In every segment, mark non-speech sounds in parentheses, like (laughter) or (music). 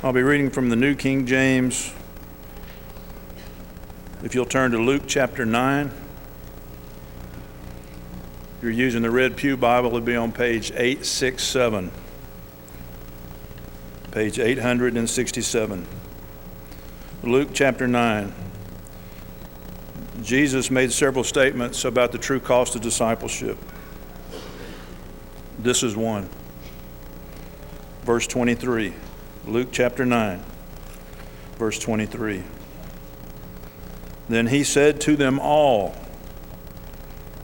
I'll be reading from the New King James. If you'll turn to Luke chapter 9. If you're using the Red Pew Bible, it'll be on page 867. Page 867. Luke chapter 9. Jesus made several statements about the true cost of discipleship. This is one. Verse 23. Luke chapter 9, verse 23. Then he said to them all,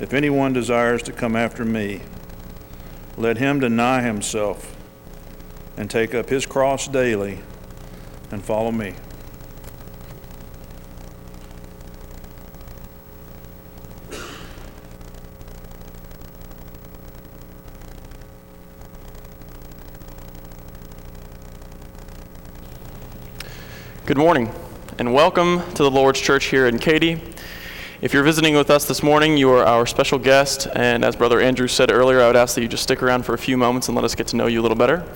If anyone desires to come after me, let him deny himself and take up his cross daily and follow me. Good morning, and welcome to the Lord's Church here in Katy. If you're visiting with us this morning, you are our special guest, and as Brother Andrew said earlier, I would ask that you just stick around for a few moments and let us get to know you a little better.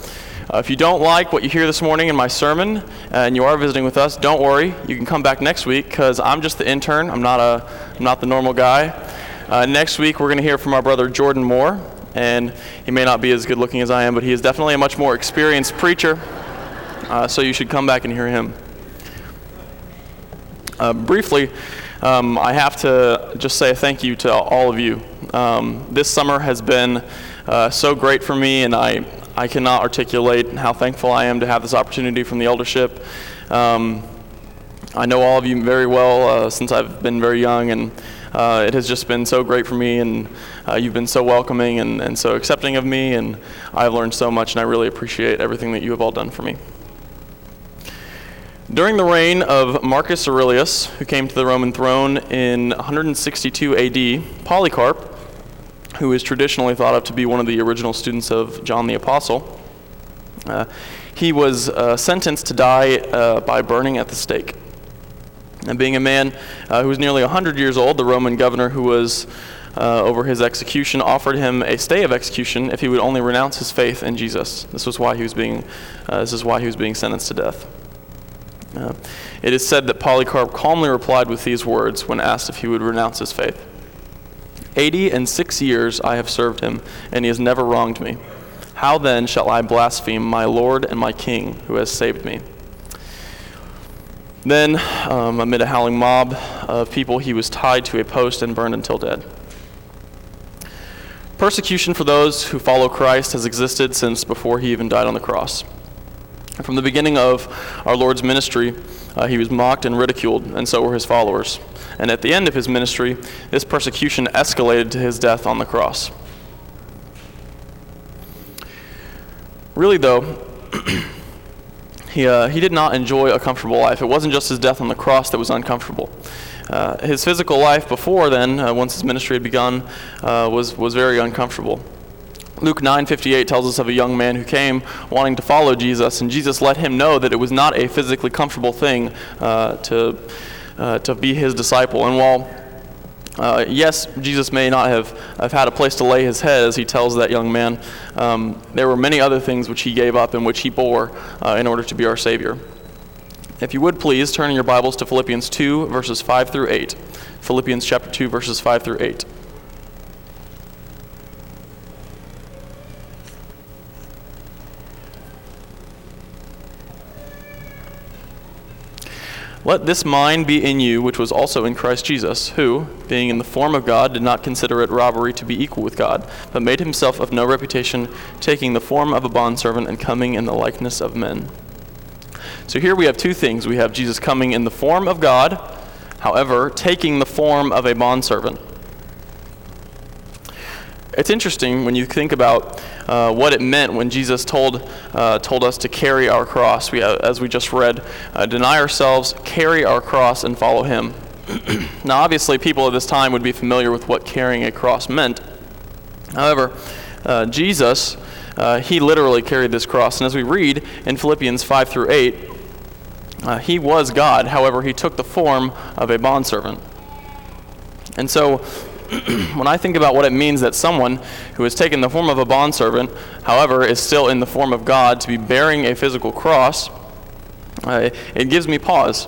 Uh, if you don't like what you hear this morning in my sermon, and you are visiting with us, don't worry. You can come back next week because I'm just the intern. I'm not a, I'm not the normal guy. Uh, next week, we're going to hear from our brother Jordan Moore, and he may not be as good looking as I am, but he is definitely a much more experienced preacher. Uh, so you should come back and hear him. Uh, briefly, um, I have to just say thank you to all of you. Um, this summer has been uh, so great for me, and I, I cannot articulate how thankful I am to have this opportunity from the eldership. Um, I know all of you very well uh, since I've been very young, and uh, it has just been so great for me, and uh, you've been so welcoming and, and so accepting of me, and I've learned so much, and I really appreciate everything that you have all done for me. During the reign of Marcus Aurelius, who came to the Roman throne in 162 AD, Polycarp, who is traditionally thought of to be one of the original students of John the Apostle, uh, he was uh, sentenced to die uh, by burning at the stake. And being a man uh, who was nearly 100 years old, the Roman governor who was uh, over his execution offered him a stay of execution if he would only renounce his faith in Jesus. This was why he was being, uh, this is why he was being sentenced to death. Uh, it is said that Polycarp calmly replied with these words when asked if he would renounce his faith Eighty and six years I have served him, and he has never wronged me. How then shall I blaspheme my Lord and my King who has saved me? Then, um, amid a howling mob of people, he was tied to a post and burned until dead. Persecution for those who follow Christ has existed since before he even died on the cross. From the beginning of our Lord's ministry, uh, he was mocked and ridiculed, and so were his followers. And at the end of his ministry, this persecution escalated to his death on the cross. Really, though, (clears throat) he, uh, he did not enjoy a comfortable life. It wasn't just his death on the cross that was uncomfortable. Uh, his physical life before then, uh, once his ministry had begun, uh, was, was very uncomfortable. Luke 9:58 tells us of a young man who came wanting to follow Jesus, and Jesus let him know that it was not a physically comfortable thing uh, to uh, to be his disciple. And while uh, yes, Jesus may not have, have had a place to lay his head, as he tells that young man. Um, there were many other things which he gave up and which he bore uh, in order to be our Savior. If you would please turn in your Bibles to Philippians 2, verses 5 through 8. Philippians chapter 2, verses 5 through 8. Let this mind be in you, which was also in Christ Jesus, who, being in the form of God, did not consider it robbery to be equal with God, but made himself of no reputation, taking the form of a bondservant and coming in the likeness of men. So here we have two things. We have Jesus coming in the form of God, however, taking the form of a bondservant. It's interesting when you think about uh, what it meant when Jesus told, uh, told us to carry our cross. We, uh, as we just read, uh, deny ourselves, carry our cross, and follow him. (clears throat) now, obviously, people at this time would be familiar with what carrying a cross meant. However, uh, Jesus, uh, he literally carried this cross. And as we read in Philippians 5 through 8, he was God. However, he took the form of a bondservant. And so, (clears throat) when I think about what it means that someone who has taken the form of a bondservant, however, is still in the form of God, to be bearing a physical cross, uh, it gives me pause.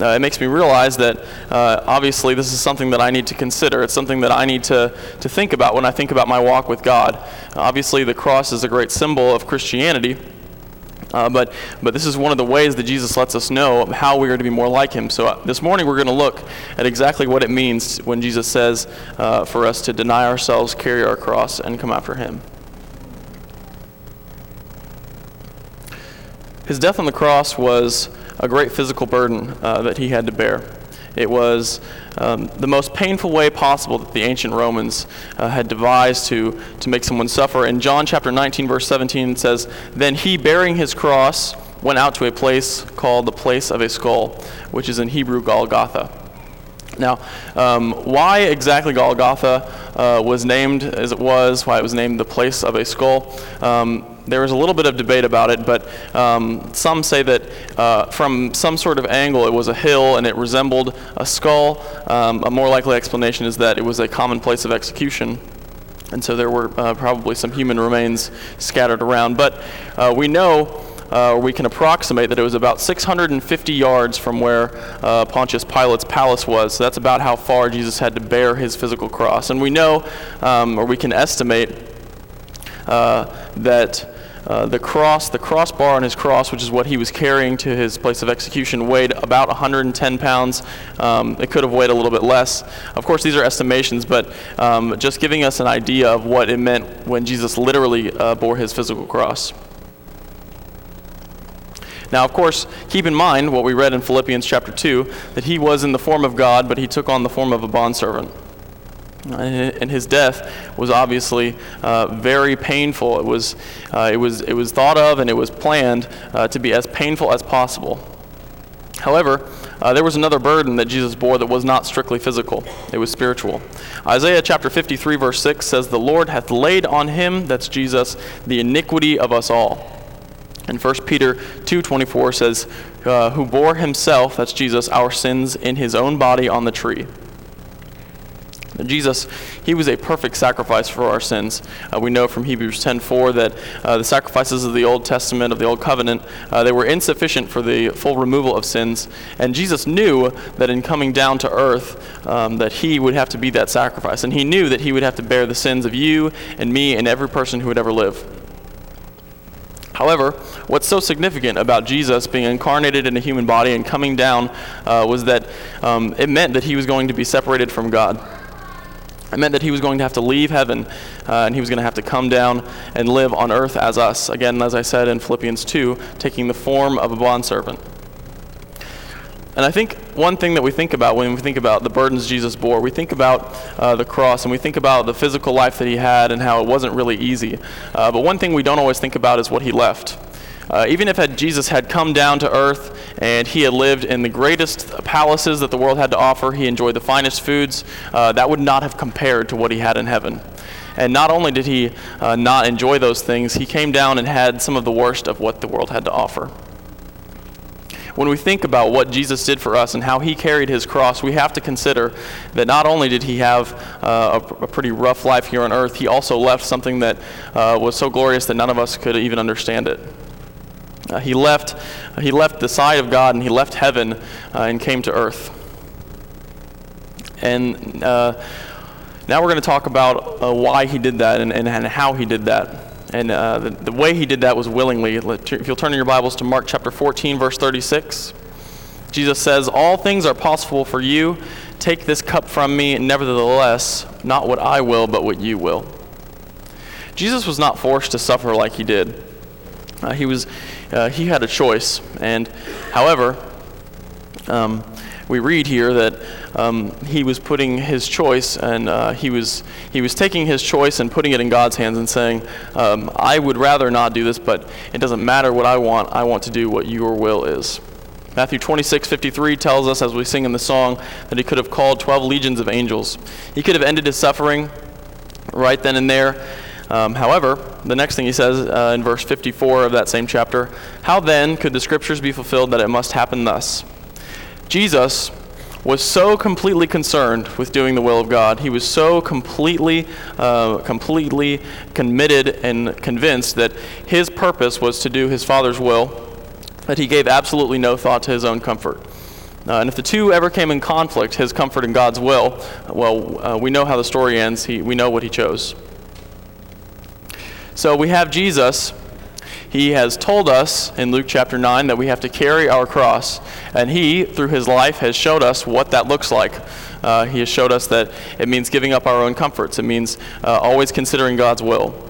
Uh, it makes me realize that uh, obviously this is something that I need to consider. It's something that I need to, to think about when I think about my walk with God. obviously, the cross is a great symbol of Christianity. Uh, but, but this is one of the ways that Jesus lets us know how we are to be more like him. So uh, this morning we're going to look at exactly what it means when Jesus says uh, for us to deny ourselves, carry our cross, and come after him. His death on the cross was a great physical burden uh, that he had to bear. It was um, the most painful way possible that the ancient Romans uh, had devised to, to make someone suffer. In John chapter 19, verse 17, it says, Then he, bearing his cross, went out to a place called the place of a skull, which is in Hebrew Golgotha. Now, um, why exactly Golgotha uh, was named as it was, why it was named the place of a skull, um, there was a little bit of debate about it, but um, some say that uh, from some sort of angle it was a hill and it resembled a skull. Um, a more likely explanation is that it was a common place of execution. And so there were uh, probably some human remains scattered around. But uh, we know uh, we can approximate that it was about 650 yards from where uh, Pontius Pilate's palace was. So that's about how far Jesus had to bear his physical cross. And we know, um, or we can estimate, uh, that uh, the cross, the crossbar on his cross, which is what he was carrying to his place of execution, weighed about 110 pounds. Um, it could have weighed a little bit less. Of course, these are estimations, but um, just giving us an idea of what it meant when Jesus literally uh, bore his physical cross. Now, of course, keep in mind what we read in Philippians chapter 2 that he was in the form of God, but he took on the form of a bondservant. And his death was obviously uh, very painful. It was, uh, it, was, it was thought of and it was planned uh, to be as painful as possible. However, uh, there was another burden that Jesus bore that was not strictly physical, it was spiritual. Isaiah chapter 53, verse 6 says, The Lord hath laid on him, that's Jesus, the iniquity of us all. And 1 Peter 2:24 says, uh, "Who bore himself, that's Jesus, our sins in his own body on the tree." Jesus, he was a perfect sacrifice for our sins. Uh, we know from Hebrews 10:4 that uh, the sacrifices of the Old Testament, of the Old Covenant, uh, they were insufficient for the full removal of sins. And Jesus knew that in coming down to earth, um, that he would have to be that sacrifice. And he knew that he would have to bear the sins of you and me and every person who would ever live. However, what's so significant about Jesus being incarnated in a human body and coming down uh, was that um, it meant that he was going to be separated from God. It meant that he was going to have to leave heaven uh, and he was going to have to come down and live on earth as us. Again, as I said in Philippians 2, taking the form of a bondservant. And I think one thing that we think about when we think about the burdens Jesus bore, we think about uh, the cross and we think about the physical life that he had and how it wasn't really easy. Uh, but one thing we don't always think about is what he left. Uh, even if had Jesus had come down to earth and he had lived in the greatest palaces that the world had to offer, he enjoyed the finest foods, uh, that would not have compared to what he had in heaven. And not only did he uh, not enjoy those things, he came down and had some of the worst of what the world had to offer when we think about what Jesus did for us and how he carried his cross, we have to consider that not only did he have uh, a, a, pretty rough life here on earth, he also left something that uh, was so glorious that none of us could even understand it. Uh, he, left, he left the side of God and he left heaven uh, and came to earth. And uh, now we're going to talk about uh, why he did that and, and, and, how he did that. And uh, the, the way he did that was willingly. If you'll turn in your Bibles to Mark chapter 14, verse 36, Jesus says, All things are possible for you. Take this cup from me, nevertheless, not what I will, but what you will. Jesus was not forced to suffer like he did. Uh, he was uh, he had a choice. And however, um, we read here that um, he was putting his choice and uh, he was he was taking his choice and putting it in God's hands and saying, um, "I would rather not do this, but it doesn't matter what I want. I want to do what your will is." Matthew 26, 53 tells us, as we sing in the song, that he could have called 12 legions of angels. He could have ended his suffering right then and there, um, however, the next thing he says uh, in verse 54 of that same chapter How then could the scriptures be fulfilled that it must happen thus? Jesus was so completely concerned with doing the will of God. He was so completely, uh, completely committed and convinced that his purpose was to do his Father's will. that he gave absolutely no thought to his own comfort. Uh, and if the two ever came in conflict, his comfort and God's will, well, uh, we know how the story ends. He, we know what he chose. So we have Jesus. He has told us in Luke chapter 9 that we have to carry our cross. And he, through his life, has showed us what that looks like. Uh, he has showed us that it means giving up our own comforts, it means uh, always considering God's will.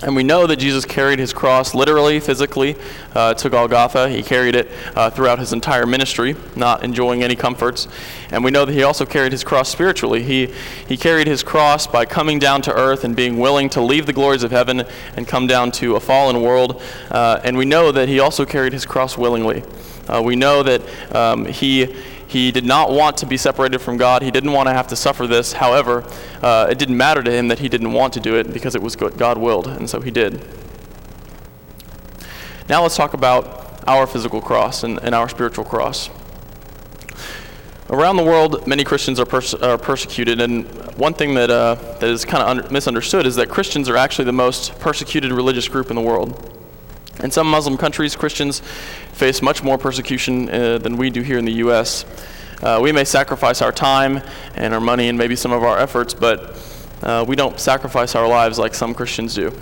And we know that Jesus carried his cross literally, physically, uh, to Golgotha. He carried it uh, throughout his entire ministry, not enjoying any comforts. And we know that he also carried his cross spiritually. He, he carried his cross by coming down to earth and being willing to leave the glories of heaven and come down to a fallen world. Uh, and we know that he also carried his cross willingly. Uh, we know that um, he he did not want to be separated from God. He didn't want to have to suffer this. However, uh, it didn't matter to him that he didn't want to do it because it was God willed, and so he did. Now let's talk about our physical cross and, and our spiritual cross. Around the world, many Christians are, pers- are persecuted, and one thing that, uh, that is kind of un- misunderstood is that Christians are actually the most persecuted religious group in the world. In some Muslim countries, Christians face much more persecution uh, than we do here in the U.S. Uh, we may sacrifice our time and our money and maybe some of our efforts, but uh, we don't sacrifice our lives like some Christians do.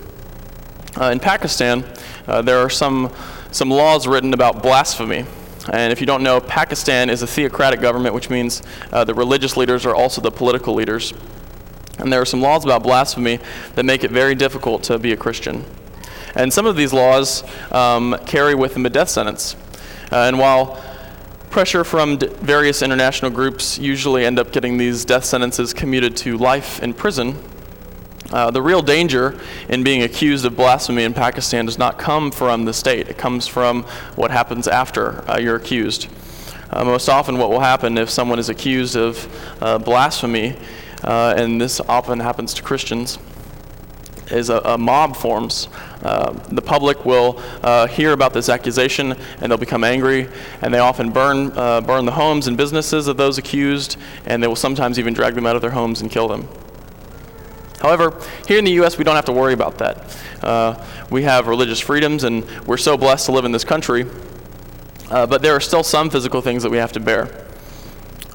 Uh, in Pakistan, uh, there are some, some laws written about blasphemy. And if you don't know, Pakistan is a theocratic government, which means uh, the religious leaders are also the political leaders. And there are some laws about blasphemy that make it very difficult to be a Christian. And some of these laws um, carry with them a death sentence. Uh, and while pressure from d- various international groups usually end up getting these death sentences commuted to life in prison, uh, the real danger in being accused of blasphemy in Pakistan does not come from the state. It comes from what happens after uh, you're accused. Uh, most often, what will happen if someone is accused of uh, blasphemy, uh, and this often happens to Christians, is a, a mob forms. Uh, the public will uh, hear about this accusation and they'll become angry, and they often burn, uh, burn the homes and businesses of those accused, and they will sometimes even drag them out of their homes and kill them. However, here in the U.S., we don't have to worry about that. Uh, we have religious freedoms, and we're so blessed to live in this country, uh, but there are still some physical things that we have to bear.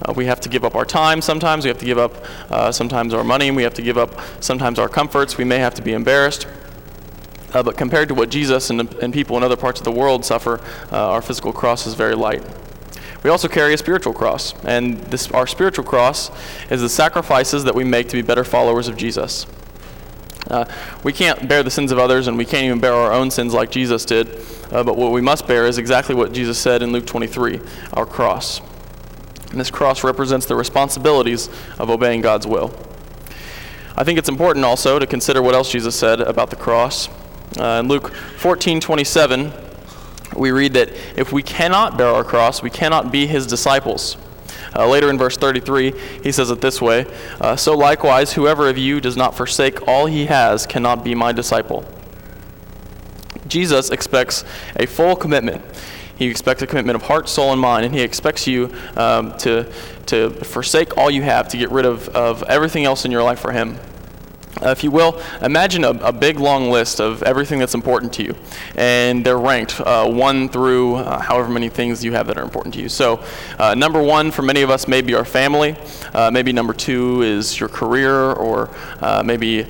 Uh, we have to give up our time sometimes. We have to give up uh, sometimes our money. We have to give up sometimes our comforts. We may have to be embarrassed. Uh, but compared to what Jesus and, and people in other parts of the world suffer, uh, our physical cross is very light. We also carry a spiritual cross, and this, our spiritual cross is the sacrifices that we make to be better followers of Jesus. Uh, we can't bear the sins of others, and we can't even bear our own sins like Jesus did. Uh, but what we must bear is exactly what Jesus said in Luke 23 our cross. And this cross represents the responsibilities of obeying God's will. I think it's important also to consider what else Jesus said about the cross. Uh, in Luke 14 27, we read that if we cannot bear our cross, we cannot be his disciples. Uh, later in verse 33, he says it this way uh, So likewise, whoever of you does not forsake all he has cannot be my disciple. Jesus expects a full commitment. He expects a commitment of heart, soul, and mind, and He expects you um, to, to forsake all you have, to get rid of, of everything else in your life for Him. Uh, if you will, imagine a, a, big long list of everything that's important to you. And they're ranked uh, one through uh, however many things you have that are important to you. So, uh, number one for many of us may be our family. Uh, maybe number two is your career, or maybe,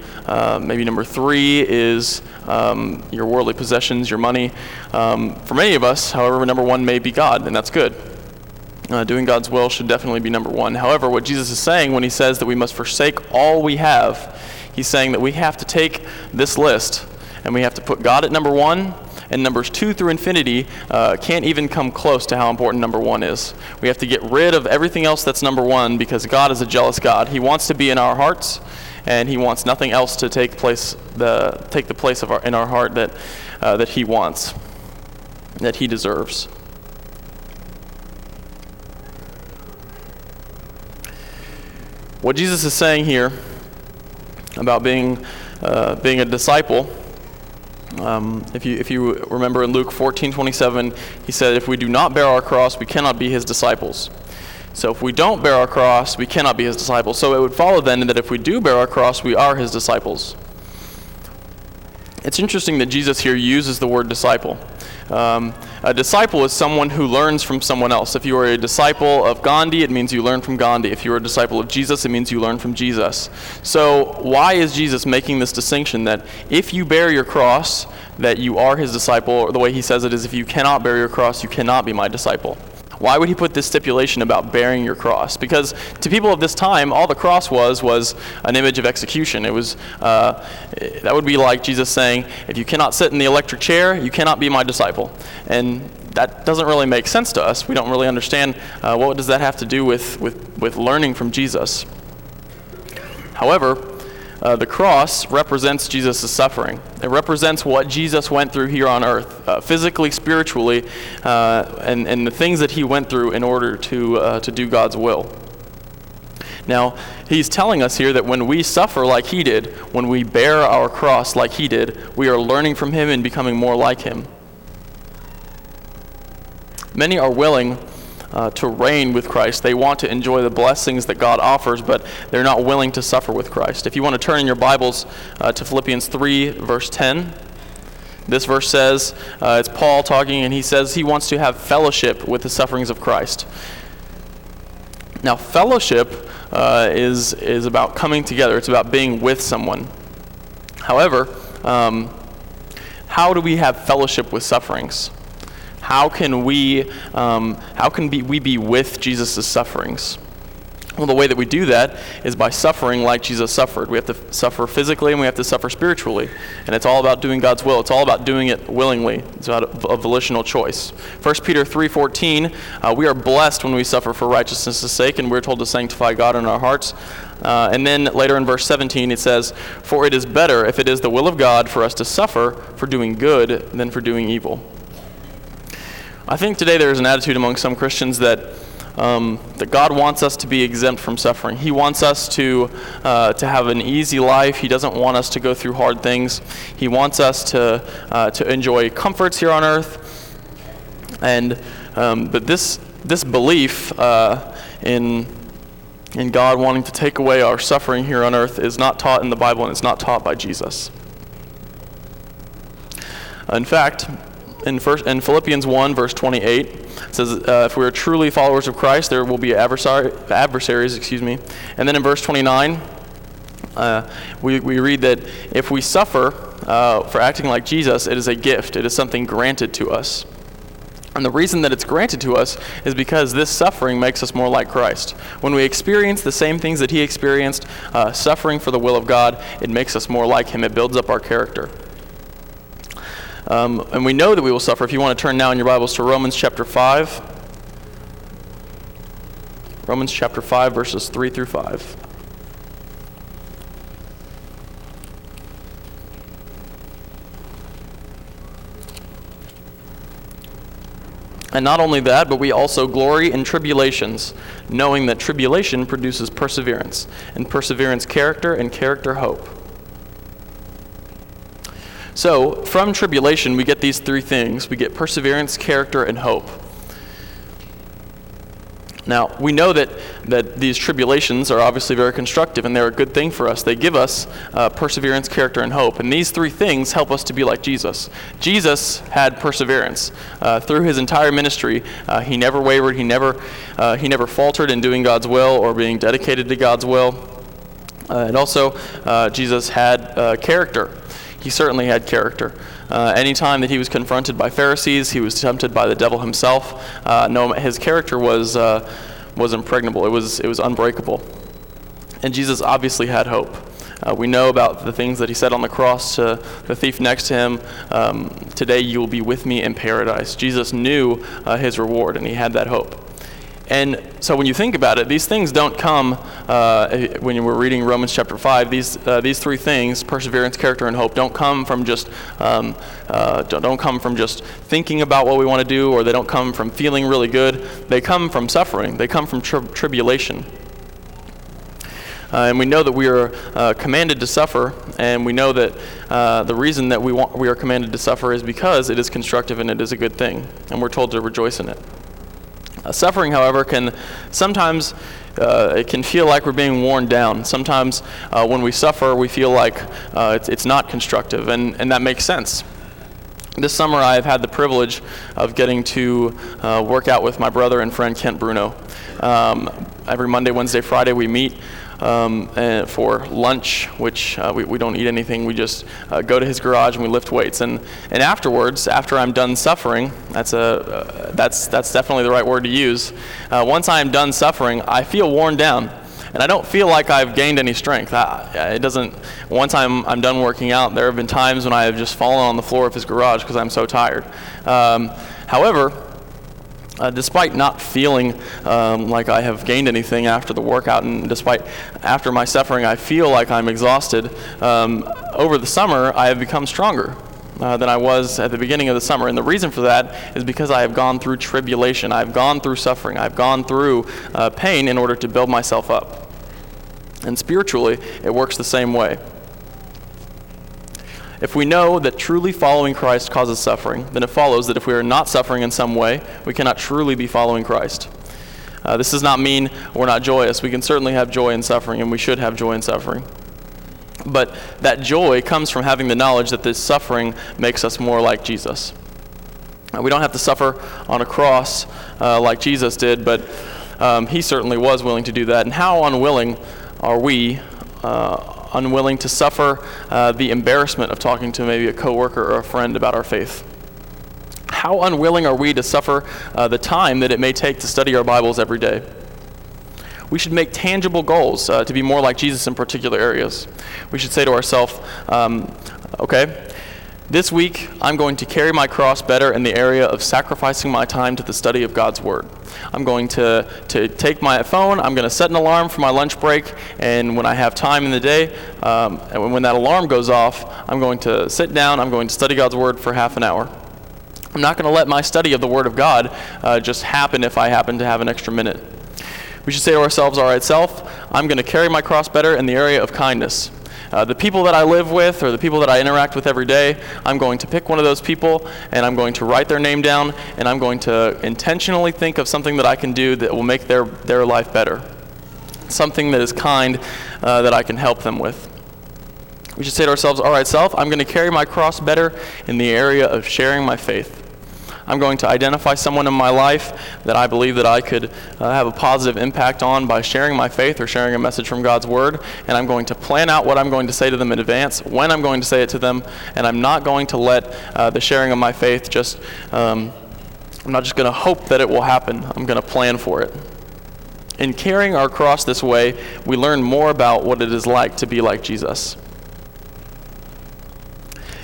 maybe number three is um, your worldly possessions, your money. Um, for many of us, however, number one may be God, and that's good. Uh, doing God's will should definitely be number one. However, what Jesus is saying when he says that we must forsake all we have he's saying that we have to take this list and we have to put God at number one, and numbers two through infinity uh, can't even come close to how important number one is. We have to get rid of everything else that's number one because God is a jealous God. He wants to be in our hearts, and He wants nothing else to take place the take the place of our in our heart that uh, that He wants, that He deserves. What Jesus is saying here about being, uh, being a disciple. Um, if, you, if you remember in Luke 14 27, he said, If we do not bear our cross, we cannot be his disciples. So if we don't bear our cross, we cannot be his disciples. So it would follow then that if we do bear our cross, we are his disciples. It's interesting that Jesus here uses the word disciple. Um, A disciple is someone who learns from someone else. If you are a disciple of Gandhi, it means you learn from Gandhi. If you are a disciple of Jesus, it means you learn from Jesus. So, why is Jesus making this distinction that if you bear your cross, that you are his disciple, or the way he says it is if you cannot bear your cross, you cannot be my disciple? Why would he put this stipulation about bearing your cross? Because to people of this time, all the cross was was an image of execution. It was uh, that would be like Jesus saying, "If you cannot sit in the electric chair, you cannot be my disciple." And that doesn't really make sense to us. We don't really understand uh, what does that have to do with, with, with learning from Jesus. However, uh, the cross represents Jesus' suffering. It represents what Jesus went through here on earth, uh, physically, spiritually, uh, and, and the things that he went through in order to, uh, to do God's will. Now, he's telling us here that when we suffer like he did, when we bear our cross like he did, we are learning from him and becoming more like him. Many are willing uh, to reign with Christ. They want to enjoy the blessings that God offers, but they're not willing to suffer with Christ. If you want to turn in your Bibles uh, to Philippians 3, verse 10, this verse says, uh, it's Paul talking, and he says he wants to have fellowship with the sufferings of Christ. Now, fellowship uh, is, is about coming together, it's about being with someone. However, um, how do we have fellowship with sufferings? How can we, um, how can be, we be with Jesus' sufferings? Well, the way that we do that is by suffering like Jesus suffered. We have to suffer physically and we have to suffer spiritually. And it's all about doing God's will. It's all about doing it willingly. It's about a, volitional choice. 1 Peter 3.14, uh, we are blessed when we suffer for righteousness' sake, and we're told to sanctify God in our hearts. Uh, and then later in verse 17, it says, For it is better, if it is the will of God, for us to suffer for doing good than for doing evil. I think today there is an attitude among some Christians that, um, that God wants us to be exempt from suffering. He wants us to, uh, to have an easy life. He doesn't want us to go through hard things. He wants us to, uh, to enjoy comforts here on earth. And, um, but this, this belief uh, in, in God wanting to take away our suffering here on earth is not taught in the Bible and it's not taught by Jesus. In fact, in, first, in Philippians 1, verse 28, it says, uh, If we are truly followers of Christ, there will be adversaries. Excuse me. And then in verse 29, uh, we, we read that if we suffer uh, for acting like Jesus, it is a gift, it is something granted to us. And the reason that it's granted to us is because this suffering makes us more like Christ. When we experience the same things that He experienced, uh, suffering for the will of God, it makes us more like Him. It builds up our character. Um, and we know that we will suffer. If you want to turn now in your Bibles to Romans chapter 5. Romans chapter 5, verses 3 through 5. And not only that, but we also glory in tribulations, knowing that tribulation produces perseverance, and perseverance, character, and character, hope. So, from tribulation, we get these three things we get perseverance, character, and hope. Now, we know that, that these tribulations are obviously very constructive and they're a good thing for us. They give us uh, perseverance, character, and hope. And these three things help us to be like Jesus. Jesus had perseverance. Uh, through his entire ministry, uh, he never wavered, he never, uh, he never faltered in doing God's will or being dedicated to God's will. Uh, and also, uh, Jesus had character he certainly had character. Uh, anytime that he was confronted by Pharisees, he was tempted by the devil himself. Uh, no, his character was, uh, was impregnable, it was, it was unbreakable. And Jesus obviously had hope. Uh, we know about the things that he said on the cross to the thief next to him um, Today you will be with me in paradise. Jesus knew uh, his reward, and he had that hope. And so when you think about it, these things don't come, uh, when we're reading Romans chapter 5, these, uh, these three things, perseverance, character, and hope, don't come from just, um, uh, don't come from just thinking about what we want to do, or they don't come from feeling really good. They come from suffering. They come from tri- tribulation. Uh, and we know that we are uh, commanded to suffer, and we know that uh, the reason that we, want, we are commanded to suffer is because it is constructive and it is a good thing, and we're told to rejoice in it. Uh, suffering, however, can sometimes uh, it can feel like we're being worn down. Sometimes uh, when we suffer, we feel like uh, it's, it's not constructive, and, and that makes sense. This summer, I have had the privilege of getting to uh, work out with my brother and friend Kent Bruno. Um, every Monday, Wednesday, Friday, we meet um, for lunch, which uh, we, we don't eat anything. We just uh, go to his garage and we lift weights. And, and afterwards, after I'm done suffering, that's, a, uh, that's, that's definitely the right word to use. Uh, once I am done suffering, I feel worn down and I don't feel like I've gained any strength. I, it doesn't. Once I'm I'm done working out, there have been times when I have just fallen on the floor of his garage because I'm so tired. Um, however, uh, despite not feeling um, like I have gained anything after the workout, and despite after my suffering, I feel like I'm exhausted. Um, over the summer, I have become stronger. Uh, than I was at the beginning of the summer. And the reason for that is because I have gone through tribulation. I've gone through suffering. I've gone through uh, pain in order to build myself up. And spiritually, it works the same way. If we know that truly following Christ causes suffering, then it follows that if we are not suffering in some way, we cannot truly be following Christ. Uh, this does not mean we're not joyous. We can certainly have joy in suffering, and we should have joy in suffering. But that joy comes from having the knowledge that this suffering makes us more like Jesus. We don't have to suffer on a cross uh, like Jesus did, but um, he certainly was willing to do that. And how unwilling are we uh, unwilling to suffer uh, the embarrassment of talking to maybe a coworker or a friend about our faith? How unwilling are we to suffer uh, the time that it may take to study our Bibles every day? We should make tangible goals uh, to be more like Jesus in particular areas. We should say to ourselves, um, okay, this week I'm going to carry my cross better in the area of sacrificing my time to the study of God's Word. I'm going to, to take my phone, I'm going to set an alarm for my lunch break, and when I have time in the day, um, and when that alarm goes off, I'm going to sit down, I'm going to study God's Word for half an hour. I'm not going to let my study of the Word of God uh, just happen if I happen to have an extra minute. We should say to ourselves, all right, self, I'm going to carry my cross better in the area of kindness. Uh, the people that I live with or the people that I interact with every day, I'm going to pick one of those people and I'm going to write their name down and I'm going to intentionally think of something that I can do that will make their, their life better. Something that is kind uh, that I can help them with. We should say to ourselves, all right, self, I'm going to carry my cross better in the area of sharing my faith. I'm going to identify someone in my life that I believe that I could uh, have a positive impact on by sharing my faith or sharing a message from God's Word. And I'm going to plan out what I'm going to say to them in advance, when I'm going to say it to them, and I'm not going to let uh, the sharing of my faith just, um, I'm not just going to hope that it will happen. I'm going to plan for it. In carrying our cross this way, we learn more about what it is like to be like Jesus.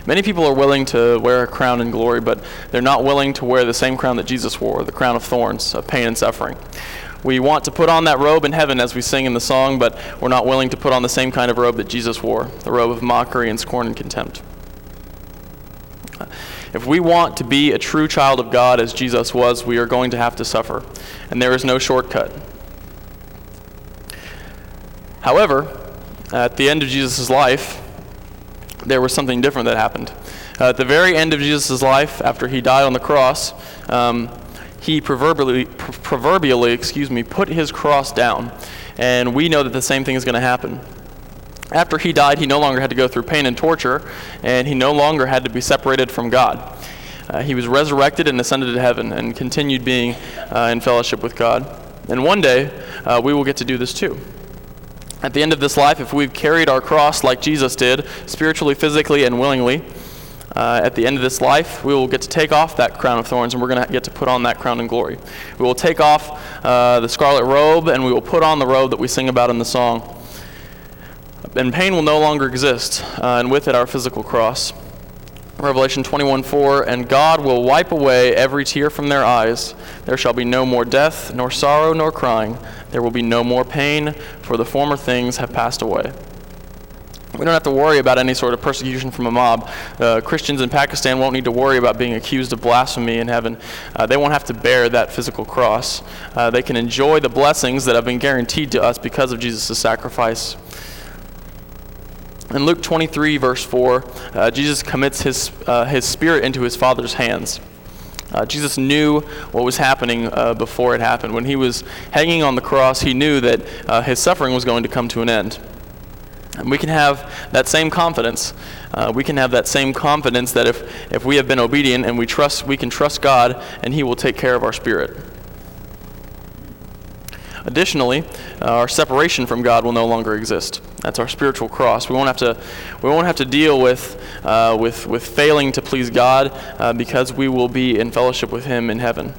Many people are willing to wear a crown in glory, but they're not willing to wear the same crown that Jesus wore, the crown of thorns, of pain and suffering. We want to put on that robe in heaven as we sing in the song, but we're not willing to put on the same kind of robe that Jesus wore, the robe of mockery and scorn and contempt. If we want to be a true child of God as Jesus was, we are going to have to suffer, and there is no shortcut. However, at the end of Jesus' life, there was something different that happened. Uh, at the very end of Jesus' life, after he died on the cross, um, he proverbially, proverbially, excuse me, put his cross down. And we know that the same thing is going to happen. After he died, he no longer had to go through pain and torture, and he no longer had to be separated from God. Uh, he was resurrected and ascended to heaven and continued being uh, in fellowship with God. And one day, uh, we will get to do this too. At the end of this life, if we've carried our cross like Jesus did, spiritually, physically, and willingly, uh, at the end of this life, we will get to take off that crown of thorns and we're going to get to put on that crown in glory. We will take off uh, the scarlet robe and we will put on the robe that we sing about in the song. And pain will no longer exist, uh, and with it, our physical cross. Revelation 21:4 And God will wipe away every tear from their eyes. There shall be no more death, nor sorrow, nor crying. There will be no more pain, for the former things have passed away. We don't have to worry about any sort of persecution from a mob. Uh, Christians in Pakistan won't need to worry about being accused of blasphemy in heaven. Uh, they won't have to bear that physical cross. Uh, they can enjoy the blessings that have been guaranteed to us because of Jesus' sacrifice. In Luke 23, verse 4, uh, Jesus commits his, uh, his spirit into his Father's hands. Uh, Jesus knew what was happening uh, before it happened. When he was hanging on the cross, he knew that uh, his suffering was going to come to an end. And we can have that same confidence. Uh, we can have that same confidence that if, if we have been obedient and we trust, we can trust God and He will take care of our spirit. Additionally, uh, our separation from God will no longer exist. That's our spiritual cross. We won't have to, we won't have to deal with, uh, with, with failing to please God uh, because we will be in fellowship with Him in heaven.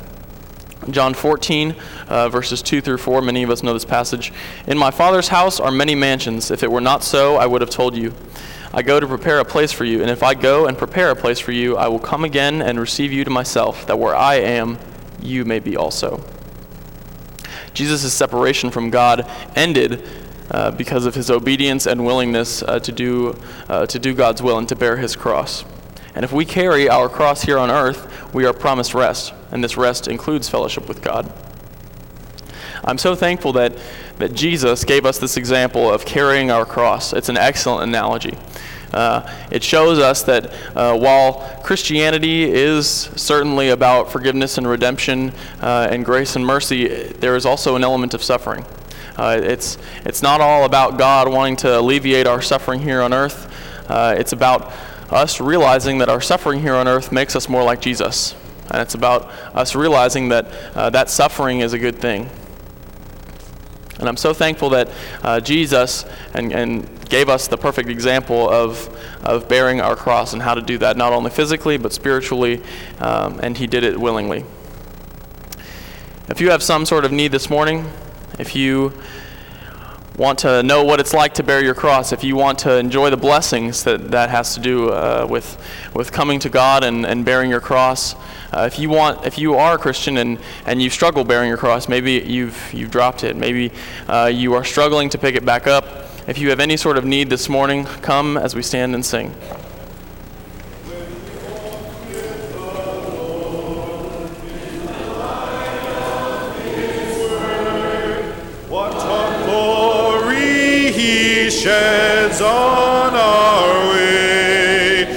John 14, uh, verses 2 through 4. Many of us know this passage. In my Father's house are many mansions. If it were not so, I would have told you. I go to prepare a place for you, and if I go and prepare a place for you, I will come again and receive you to myself, that where I am, you may be also. Jesus' separation from God ended uh, because of his obedience and willingness uh, to, do, uh, to do God's will and to bear his cross. And if we carry our cross here on earth, we are promised rest, and this rest includes fellowship with God. I'm so thankful that, that Jesus gave us this example of carrying our cross. It's an excellent analogy. Uh, it shows us that uh, while Christianity is certainly about forgiveness and redemption uh, and grace and mercy, there is also an element of suffering. Uh, it's, it's not all about God wanting to alleviate our suffering here on earth. Uh, it's about us realizing that our suffering here on earth makes us more like Jesus. And it's about us realizing that uh, that suffering is a good thing. And I'm so thankful that uh, Jesus and, and gave us the perfect example of, of bearing our cross and how to do that, not only physically, but spiritually, um, and He did it willingly. If you have some sort of need this morning, if you want to know what it's like to bear your cross, if you want to enjoy the blessings that that has to do uh, with, with coming to God and, and bearing your cross, uh, if you want, if you are a Christian and, and you struggle bearing your cross, maybe you've, you've dropped it, maybe uh, you are struggling to pick it back up. If you have any sort of need this morning, come as we stand and sing.